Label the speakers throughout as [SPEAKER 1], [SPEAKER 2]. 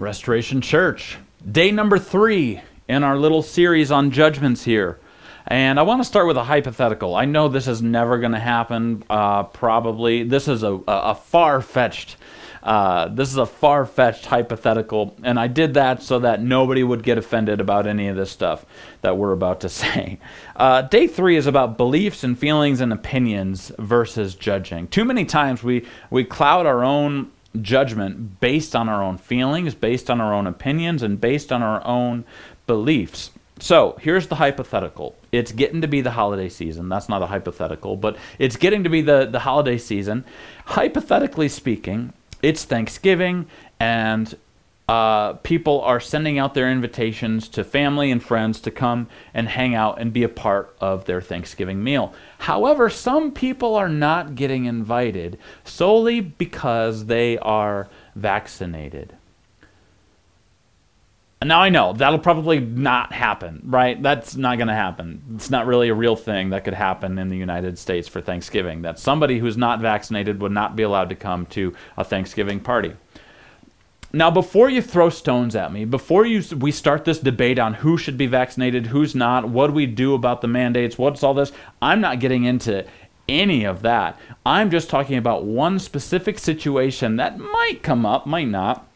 [SPEAKER 1] Restoration Church. Day number three in our little series on judgments here. And I want to start with a hypothetical. I know this is never going to happen, uh, probably. This is a, a, far fetched. Uh, this is a far fetched hypothetical, and I did that so that nobody would get offended about any of this stuff that we're about to say. Uh, day three is about beliefs and feelings and opinions versus judging. Too many times we, we cloud our own judgment based on our own feelings, based on our own opinions, and based on our own beliefs. So here's the hypothetical. It's getting to be the holiday season. That's not a hypothetical, but it's getting to be the, the holiday season. Hypothetically speaking, it's Thanksgiving, and uh, people are sending out their invitations to family and friends to come and hang out and be a part of their Thanksgiving meal. However, some people are not getting invited solely because they are vaccinated. Now I know that'll probably not happen, right? That's not going to happen. It's not really a real thing that could happen in the United States for Thanksgiving. That somebody who's not vaccinated would not be allowed to come to a Thanksgiving party. Now, before you throw stones at me, before you we start this debate on who should be vaccinated, who's not, what do we do about the mandates, what's all this, I'm not getting into any of that. I'm just talking about one specific situation that might come up, might not,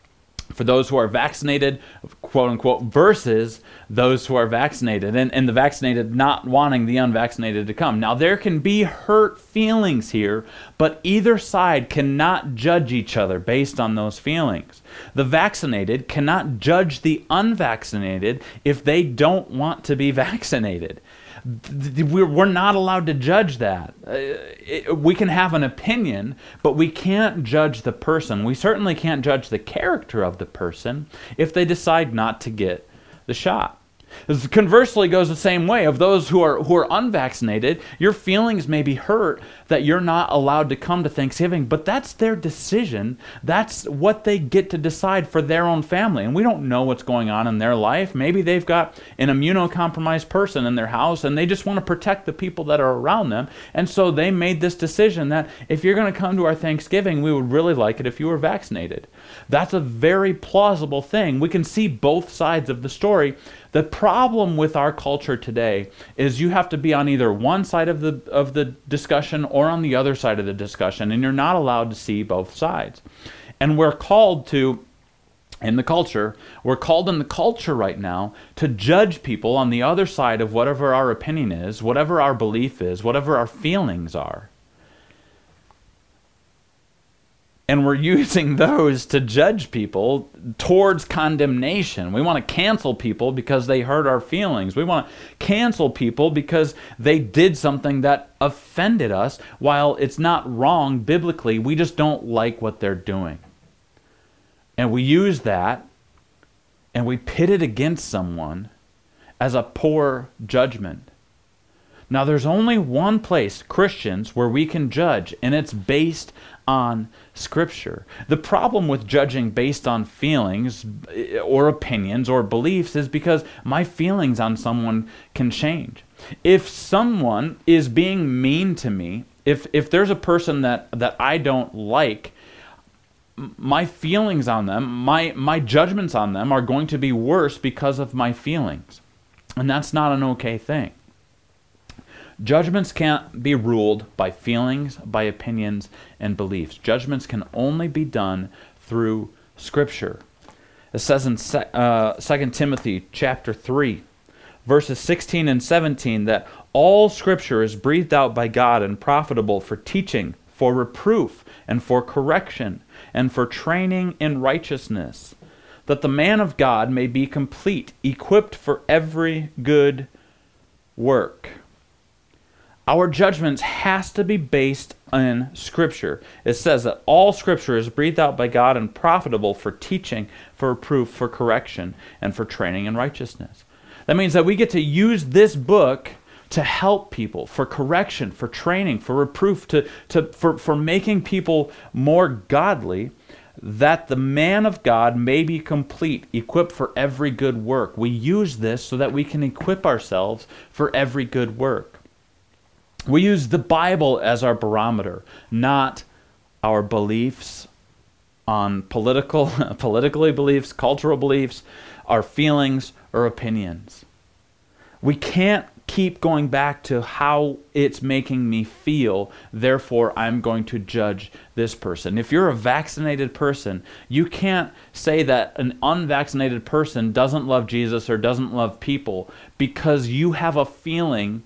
[SPEAKER 1] for those who are vaccinated, quote unquote, versus those who are vaccinated, and, and the vaccinated not wanting the unvaccinated to come. Now, there can be hurt feelings here, but either side cannot judge each other based on those feelings. The vaccinated cannot judge the unvaccinated if they don't want to be vaccinated we're not allowed to judge that. Uh, we can have an opinion, but we can't judge the person. We certainly can't judge the character of the person if they decide not to get the shot. Conversely, goes the same way. Of those who are who are unvaccinated, your feelings may be hurt that you're not allowed to come to Thanksgiving, but that's their decision. That's what they get to decide for their own family, and we don't know what's going on in their life. Maybe they've got an immunocompromised person in their house, and they just want to protect the people that are around them, and so they made this decision that if you're going to come to our Thanksgiving, we would really like it if you were vaccinated. That's a very plausible thing. We can see both sides of the story the problem with our culture today is you have to be on either one side of the of the discussion or on the other side of the discussion and you're not allowed to see both sides. And we're called to in the culture, we're called in the culture right now to judge people on the other side of whatever our opinion is, whatever our belief is, whatever our feelings are. And we're using those to judge people towards condemnation. We want to cancel people because they hurt our feelings. We want to cancel people because they did something that offended us. While it's not wrong biblically, we just don't like what they're doing. And we use that and we pit it against someone as a poor judgment. Now, there's only one place, Christians, where we can judge, and it's based on Scripture. The problem with judging based on feelings eh, or opinions or beliefs is because my feelings on someone can change. If someone is being mean to me, if, if there's a person that, that I don't like, my feelings on them, my, my judgments on them are going to be worse because of my feelings. And that's not an okay thing. Judgments can't be ruled by feelings, by opinions, and beliefs. Judgments can only be done through Scripture. It says in uh, 2 Timothy chapter 3, verses 16 and 17, that all Scripture is breathed out by God and profitable for teaching, for reproof, and for correction, and for training in righteousness, that the man of God may be complete, equipped for every good work. Our judgments has to be based in Scripture. It says that all Scripture is breathed out by God and profitable for teaching, for reproof, for correction, and for training in righteousness. That means that we get to use this book to help people, for correction, for training, for reproof, to, to, for, for making people more godly, that the man of God may be complete, equipped for every good work. We use this so that we can equip ourselves for every good work. We use the Bible as our barometer, not our beliefs on political politically beliefs, cultural beliefs, our feelings or opinions. We can't keep going back to how it's making me feel, therefore I'm going to judge this person. If you're a vaccinated person, you can't say that an unvaccinated person doesn't love Jesus or doesn't love people because you have a feeling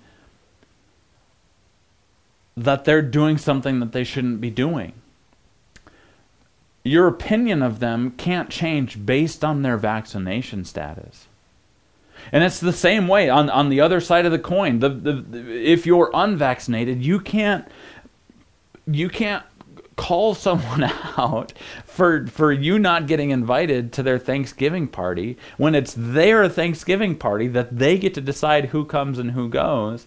[SPEAKER 1] that they're doing something that they shouldn't be doing. Your opinion of them can't change based on their vaccination status. And it's the same way on, on the other side of the coin. The, the, the, if you're unvaccinated, you can't you can't call someone out for for you not getting invited to their Thanksgiving party when it's their Thanksgiving party that they get to decide who comes and who goes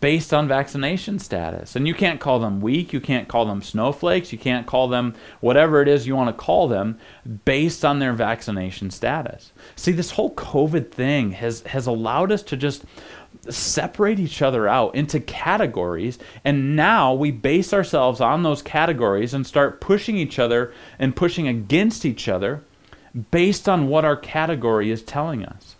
[SPEAKER 1] based on vaccination status. And you can't call them weak, you can't call them snowflakes, you can't call them whatever it is you want to call them based on their vaccination status. See, this whole COVID thing has has allowed us to just separate each other out into categories and now we base ourselves on those categories and start pushing each other and pushing against each other based on what our category is telling us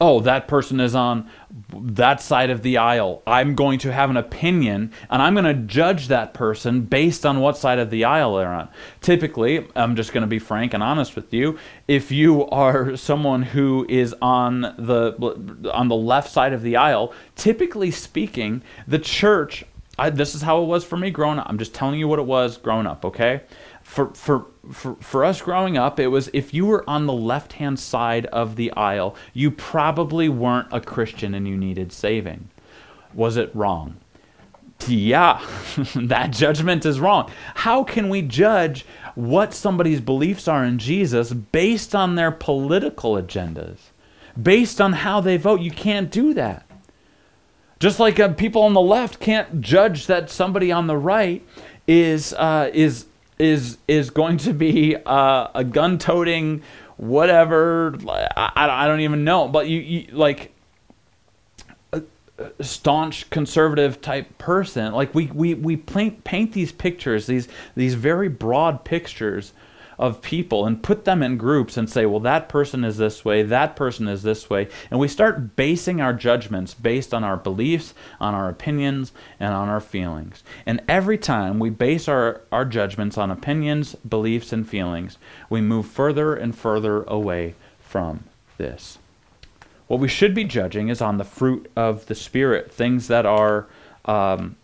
[SPEAKER 1] oh, that person is on that side of the aisle. I'm going to have an opinion and I'm going to judge that person based on what side of the aisle they're on. Typically, I'm just going to be frank and honest with you. If you are someone who is on the on the left side of the aisle, typically speaking, the church I, this is how it was for me growing up. I'm just telling you what it was growing up, okay? For for for, for us growing up, it was if you were on the left hand side of the aisle, you probably weren't a Christian and you needed saving. Was it wrong? Yeah, that judgment is wrong. How can we judge what somebody's beliefs are in Jesus based on their political agendas? Based on how they vote? You can't do that. Just like uh, people on the left can't judge that somebody on the right is uh, is is is going to be uh, a gun-toting whatever. I, I don't even know, but you, you like a, a staunch conservative type person. Like we we we paint paint these pictures, these these very broad pictures of people and put them in groups and say, well, that person is this way, that person is this way. And we start basing our judgments based on our beliefs, on our opinions, and on our feelings. And every time we base our, our judgments on opinions, beliefs, and feelings, we move further and further away from this. What we should be judging is on the fruit of the Spirit, things that are. Um,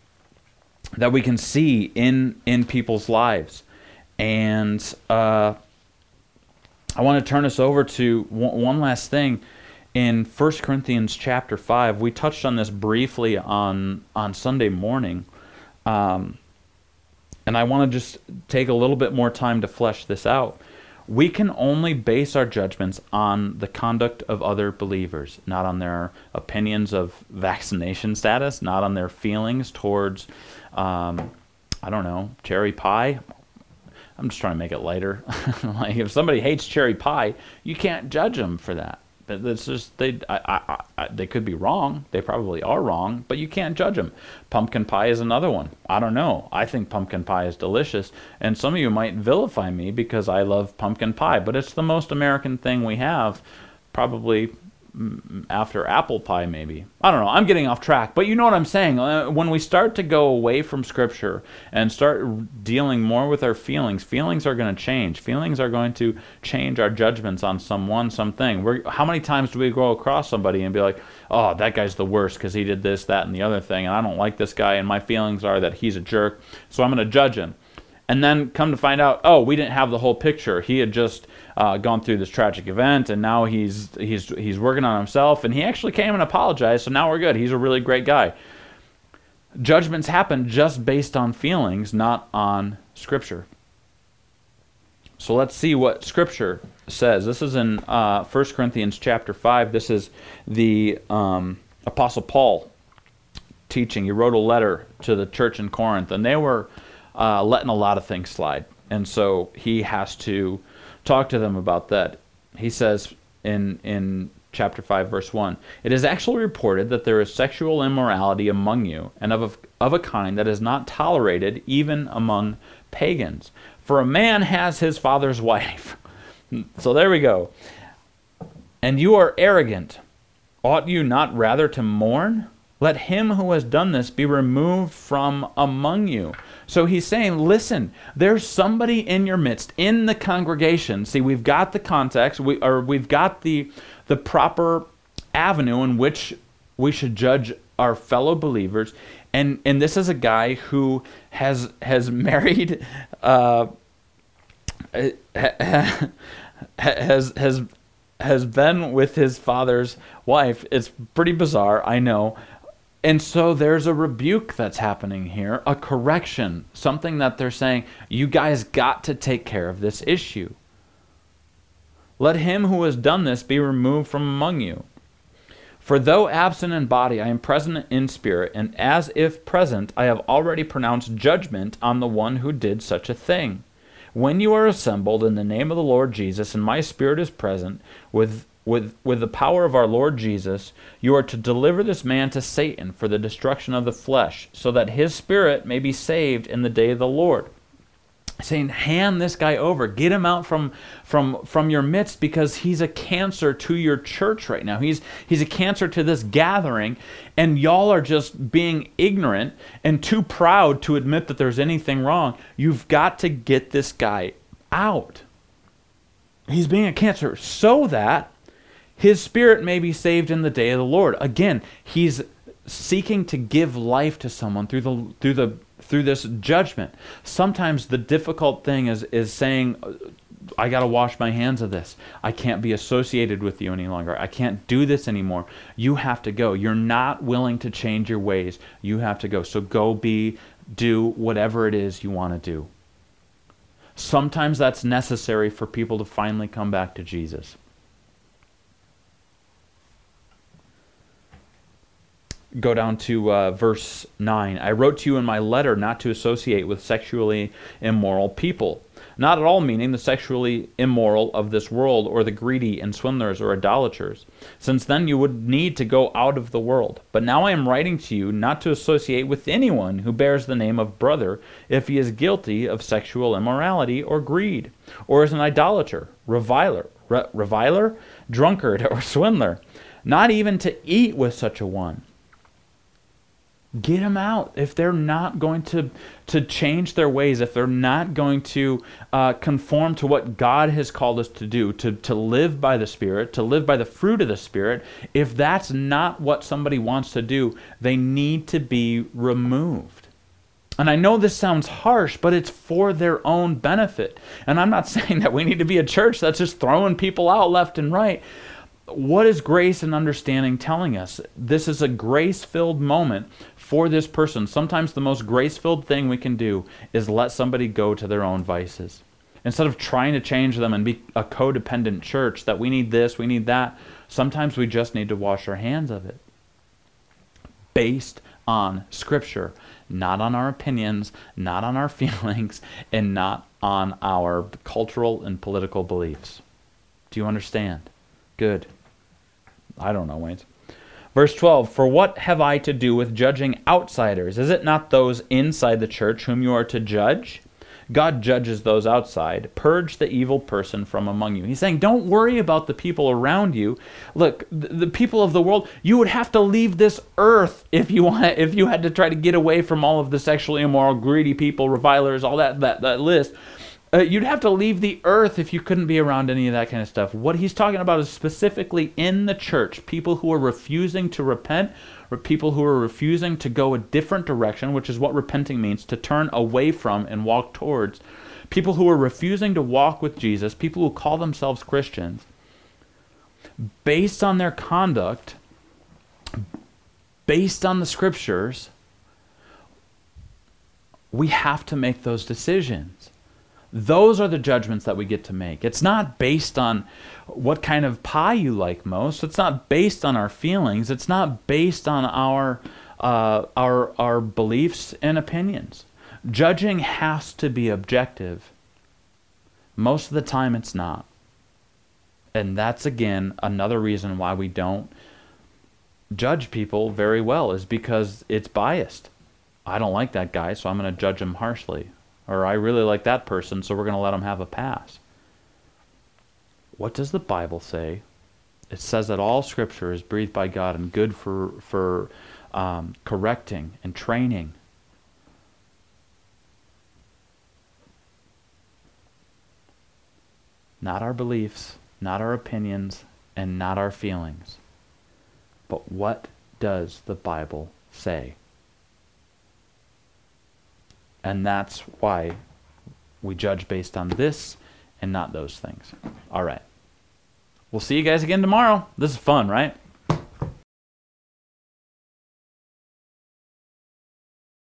[SPEAKER 1] that we can see in in people's lives and uh, I want to turn us over to one, one last thing. In 1 Corinthians chapter 5, we touched on this briefly on, on Sunday morning. Um, and I want to just take a little bit more time to flesh this out. We can only base our judgments on the conduct of other believers, not on their opinions of vaccination status, not on their feelings towards, um, I don't know, cherry pie. I'm just trying to make it lighter. like if somebody hates cherry pie, you can't judge them for that. But That's just they. I, I, I, they could be wrong. They probably are wrong, but you can't judge them. Pumpkin pie is another one. I don't know. I think pumpkin pie is delicious, and some of you might vilify me because I love pumpkin pie, but it's the most American thing we have. Probably after apple pie maybe. I don't know. I'm getting off track but you know what i'm saying. Uh, when we start to go away from scripture and start dealing more with our feelings feelings are going to change. Feelings are going to change our judgments on someone something. We're, how many times do we go across somebody and be like oh that guy's the worst because he did this that and the other thing and i don't like this guy and my feelings are that he's a jerk so i'm going to judge him and then come to find out oh we didn't have the whole picture he had just uh, gone through this tragic event, and now he's he's he's working on himself, and he actually came and apologized. So now we're good. He's a really great guy. Judgments happen just based on feelings, not on Scripture. So let's see what Scripture says. This is in uh, 1 Corinthians chapter 5. This is the um, Apostle Paul teaching. He wrote a letter to the church in Corinth, and they were uh, letting a lot of things slide. And so he has to talk to them about that. He says in in chapter 5 verse 1 it is actually reported that there is sexual immorality among you and of a, of a kind that is not tolerated even among pagans. For a man has his father's wife. So there we go. And you are arrogant. Ought you not rather to mourn? Let him who has done this be removed from among you so he's saying, listen, there's somebody in your midst, in the congregation. See, we've got the context, we, or we've got the, the proper avenue in which we should judge our fellow believers. And, and this is a guy who has, has married, uh, has, has, has been with his father's wife. It's pretty bizarre, I know. And so there's a rebuke that's happening here, a correction, something that they're saying, you guys got to take care of this issue. Let him who has done this be removed from among you. For though absent in body, I am present in spirit, and as if present, I have already pronounced judgment on the one who did such a thing. When you are assembled in the name of the Lord Jesus, and my spirit is present, with with, with the power of our Lord Jesus, you are to deliver this man to Satan for the destruction of the flesh, so that his spirit may be saved in the day of the Lord. Saying, hand this guy over, get him out from, from, from your midst because he's a cancer to your church right now. He's, he's a cancer to this gathering, and y'all are just being ignorant and too proud to admit that there's anything wrong. You've got to get this guy out. He's being a cancer so that his spirit may be saved in the day of the Lord. Again, he's seeking to give life to someone through the through the through this judgment. Sometimes the difficult thing is is saying I got to wash my hands of this. I can't be associated with you any longer. I can't do this anymore. You have to go. You're not willing to change your ways. You have to go. So go be do whatever it is you want to do. Sometimes that's necessary for people to finally come back to Jesus. Go down to uh, verse 9. I wrote to you in my letter not to associate with sexually immoral people. Not at all meaning the sexually immoral of this world, or the greedy and swindlers or idolaters, since then you would need to go out of the world. But now I am writing to you not to associate with anyone who bears the name of brother if he is guilty of sexual immorality or greed, or is an idolater, reviler, re- reviler, drunkard, or swindler. Not even to eat with such a one get them out if they're not going to to change their ways if they're not going to uh, conform to what god has called us to do to, to live by the spirit to live by the fruit of the spirit if that's not what somebody wants to do they need to be removed and I know this sounds harsh, but it's for their own benefit. And I'm not saying that we need to be a church that's just throwing people out left and right what is grace and understanding telling us? This is a grace filled moment for this person. Sometimes the most grace filled thing we can do is let somebody go to their own vices. Instead of trying to change them and be a codependent church that we need this, we need that, sometimes we just need to wash our hands of it. Based on Scripture, not on our opinions, not on our feelings, and not on our cultural and political beliefs. Do you understand? Good. I don't know, Wayne. Verse 12 For what have I to do with judging outsiders? Is it not those inside the church whom you are to judge? God judges those outside. Purge the evil person from among you. He's saying, don't worry about the people around you. Look, the, people of the world, you would have to leave this earth if you want, if you had to try to get away from all of the sexually immoral, greedy people, revilers, all that, that, that list. Uh, you'd have to leave the earth if you couldn't be around any of that kind of stuff. What he's talking about is specifically in the church, people who are refusing to repent, or people who are refusing to go a different direction, which is what repenting means to turn away from and walk towards. People who are refusing to walk with Jesus, people who call themselves Christians, based on their conduct, based on the scriptures, we have to make those decisions. Those are the judgments that we get to make. It's not based on what kind of pie you like most. It's not based on our feelings. It's not based on our uh, our our beliefs and opinions. Judging has to be objective. Most of the time, it's not. And that's again another reason why we don't judge people very well is because it's biased. I don't like that guy, so I'm going to judge him harshly. Or I really like that person, so we're going to let him have a pass. What does the Bible say? It says that all Scripture is breathed by God and good for for um, correcting and training. Not our beliefs, not our opinions, and not our feelings. But what does the Bible say? And that's why we judge based on this and not those things. All right. We'll see you guys again tomorrow. This is fun, right?